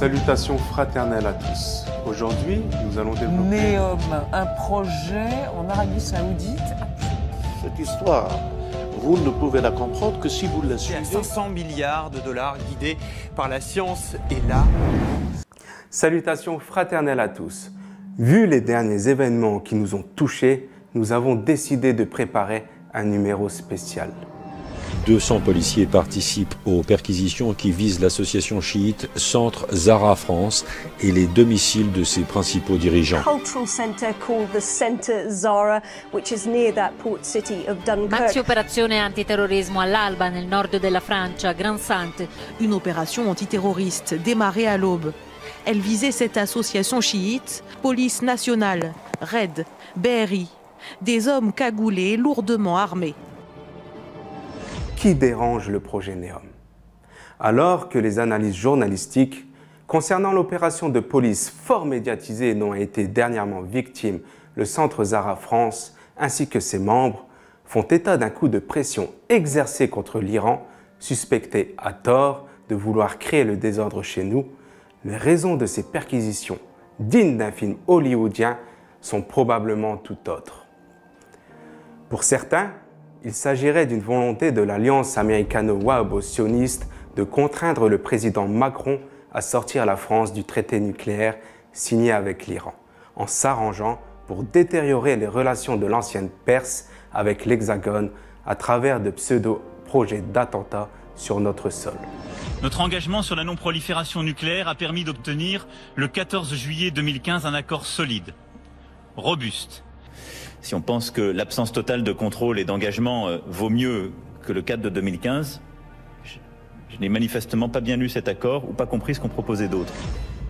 Salutations fraternelles à tous. Aujourd'hui, nous allons développer... Un projet en Arabie Saoudite. Cette histoire, vous ne pouvez la comprendre que si vous la suivez. 500 milliards de dollars guidés par la science et l'art. Salutations fraternelles à tous. Vu les derniers événements qui nous ont touchés, nous avons décidé de préparer un numéro spécial. 200 policiers participent aux perquisitions qui visent l'association chiite Centre Zara France et les domiciles de ses principaux dirigeants. Maxi operazione antiterrorismo all'alba nel nord della Francia, Gran Sante. Une opération antiterroriste démarrée à l'aube. Elle visait cette association chiite, police nationale, RAID, BRI, des hommes cagoulés lourdement armés. Qui dérange le projet NEOM Alors que les analyses journalistiques concernant l'opération de police fort médiatisée dont a été dernièrement victime le Centre Zara France ainsi que ses membres font état d'un coup de pression exercé contre l'Iran, suspecté à tort de vouloir créer le désordre chez nous, les raisons de ces perquisitions dignes d'un film hollywoodien sont probablement tout autres. Pour certains, il s'agirait d'une volonté de l'alliance américano-wahhabo-sioniste de contraindre le président Macron à sortir la France du traité nucléaire signé avec l'Iran, en s'arrangeant pour détériorer les relations de l'ancienne Perse avec l'Hexagone à travers de pseudo-projets d'attentats sur notre sol. Notre engagement sur la non-prolifération nucléaire a permis d'obtenir, le 14 juillet 2015, un accord solide, robuste. Si on pense que l'absence totale de contrôle et d'engagement euh, vaut mieux que le cadre de 2015, je, je n'ai manifestement pas bien lu cet accord ou pas compris ce qu'on proposait d'autre.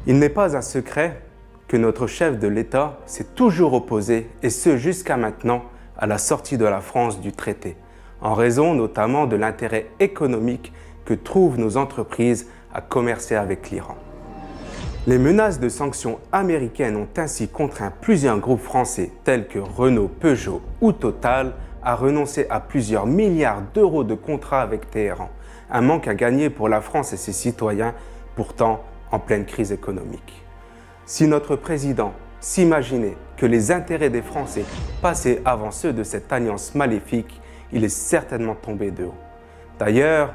Il n'est pas un secret que notre chef de l'État s'est toujours opposé, et ce jusqu'à maintenant, à la sortie de la France du traité, en raison notamment de l'intérêt économique que trouvent nos entreprises à commercer avec l'Iran. Les menaces de sanctions américaines ont ainsi contraint plusieurs groupes français tels que Renault, Peugeot ou Total à renoncer à plusieurs milliards d'euros de contrats avec Téhéran, un manque à gagner pour la France et ses citoyens, pourtant en pleine crise économique. Si notre président s'imaginait que les intérêts des Français passaient avant ceux de cette alliance maléfique, il est certainement tombé de haut. D'ailleurs,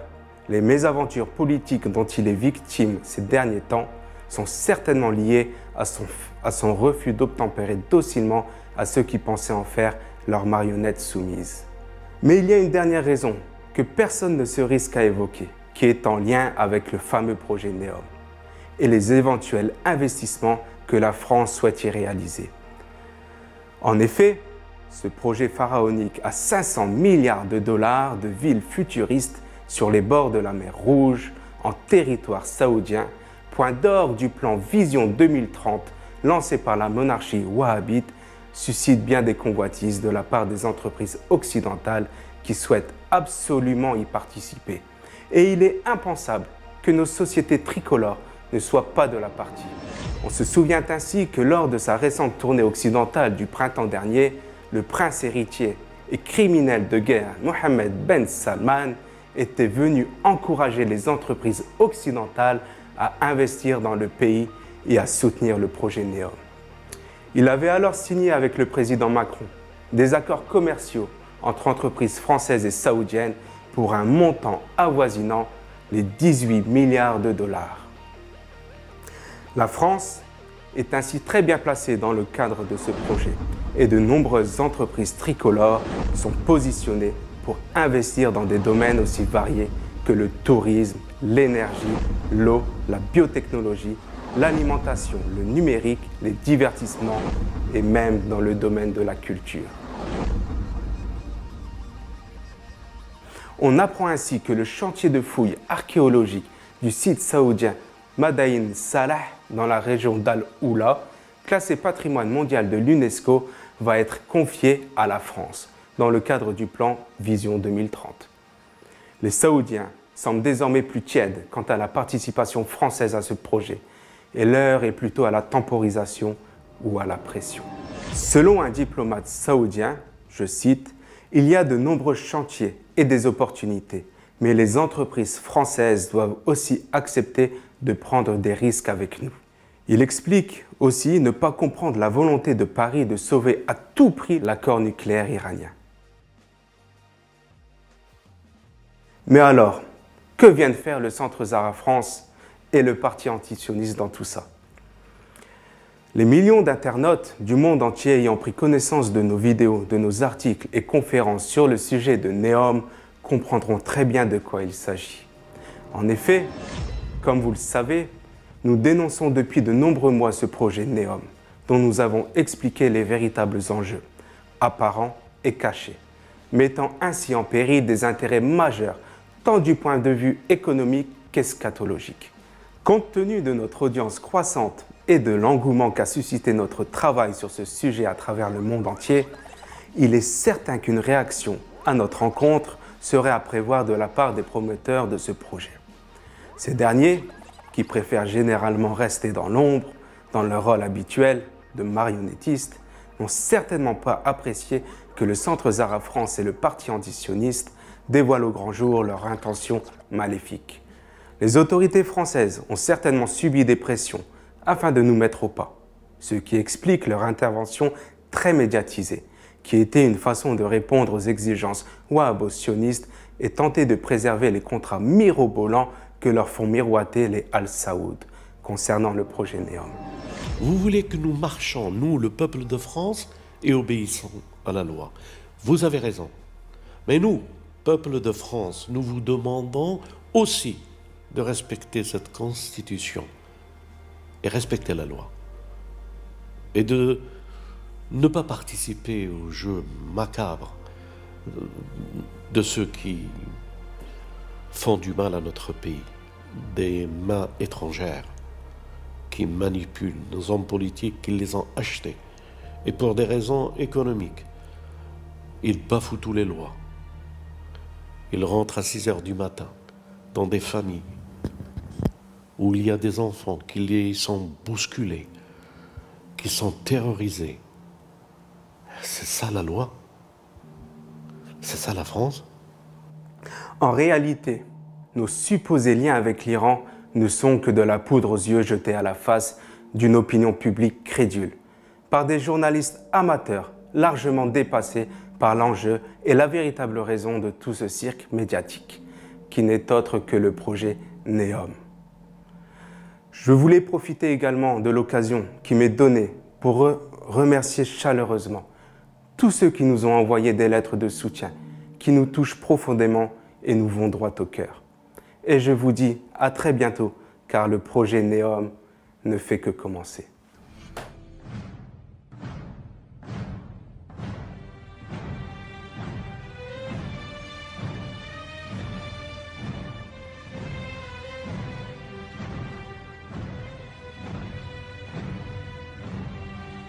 les mésaventures politiques dont il est victime ces derniers temps sont certainement liées à son, refus d'obtempérer docilement à ceux qui pensaient en faire leur marionnette soumise. Mais il y a une dernière raison que personne ne se risque à évoquer, qui est en lien avec le fameux projet NEOM et les éventuels investissements que la France souhaite y réaliser. En effet, ce projet pharaonique à 500 milliards de dollars de villes futuristes sur les bords de la mer Rouge, en territoire saoudien, point d'or du plan Vision 2030 lancé par la monarchie wahhabite, suscite bien des convoitises de la part des entreprises occidentales qui souhaitent absolument y participer. Et il est impensable que nos sociétés tricolores ne soient pas de la partie. On se souvient ainsi que lors de sa récente tournée occidentale du printemps dernier, le prince héritier et criminel de guerre Mohammed Ben Salman était venu encourager les entreprises occidentales à investir dans le pays et à soutenir le projet NEOM. Il avait alors signé avec le président Macron des accords commerciaux entre entreprises françaises et saoudiennes pour un montant avoisinant les 18 milliards de dollars. La France est ainsi très bien placée dans le cadre de ce projet et de nombreuses entreprises tricolores sont positionnées pour investir dans des domaines aussi variés que le tourisme, l'énergie, l'eau, la biotechnologie, l'alimentation, le numérique, les divertissements et même dans le domaine de la culture. On apprend ainsi que le chantier de fouilles archéologiques du site saoudien Madain Salah dans la région d'Al-Oula, classé patrimoine mondial de l'UNESCO, va être confié à la France dans le cadre du plan Vision 2030. Les Saoudiens semblent désormais plus tièdes quant à la participation française à ce projet et l'heure est plutôt à la temporisation ou à la pression. Selon un diplomate saoudien, je cite, Il y a de nombreux chantiers et des opportunités, mais les entreprises françaises doivent aussi accepter de prendre des risques avec nous. Il explique aussi ne pas comprendre la volonté de Paris de sauver à tout prix l'accord nucléaire iranien. Mais alors, que viennent faire le Centre Zara France et le parti antisioniste dans tout ça? Les millions d'internautes du monde entier ayant pris connaissance de nos vidéos, de nos articles et conférences sur le sujet de Neom comprendront très bien de quoi il s'agit. En effet, comme vous le savez, nous dénonçons depuis de nombreux mois ce projet NEOM, dont nous avons expliqué les véritables enjeux, apparents et cachés, mettant ainsi en péril des intérêts majeurs, tant du point de vue économique qu'eschatologique. Compte tenu de notre audience croissante et de l'engouement qu'a suscité notre travail sur ce sujet à travers le monde entier, il est certain qu'une réaction à notre rencontre serait à prévoir de la part des promoteurs de ce projet. Ces derniers qui préfèrent généralement rester dans l'ombre, dans leur rôle habituel de marionnettistes, n'ont certainement pas apprécié que le Centre Zara France et le Parti antisioniste dévoilent au grand jour leurs intentions maléfiques. Les autorités françaises ont certainement subi des pressions afin de nous mettre au pas, ce qui explique leur intervention très médiatisée, qui était une façon de répondre aux exigences wahhabos et tenter de préserver les contrats mirobolants que leur font miroiter les Al-Saoud concernant le projet Néom. Vous voulez que nous marchions, nous, le peuple de France, et obéissons à la loi. Vous avez raison. Mais nous, peuple de France, nous vous demandons aussi de respecter cette constitution et respecter la loi. Et de ne pas participer au jeu macabre de ceux qui font du mal à notre pays, des mains étrangères qui manipulent nos hommes politiques, qui les ont achetés. Et pour des raisons économiques, ils bafouent toutes les lois. Ils rentrent à 6 heures du matin dans des familles où il y a des enfants qui sont bousculés, qui sont terrorisés. C'est ça la loi C'est ça la France en réalité, nos supposés liens avec l'Iran ne sont que de la poudre aux yeux jetée à la face d'une opinion publique crédule, par des journalistes amateurs largement dépassés par l'enjeu et la véritable raison de tout ce cirque médiatique, qui n'est autre que le projet Neom. Je voulais profiter également de l'occasion qui m'est donnée pour remercier chaleureusement tous ceux qui nous ont envoyé des lettres de soutien, qui nous touchent profondément et nous vont droit au cœur. Et je vous dis à très bientôt, car le projet Néom ne fait que commencer.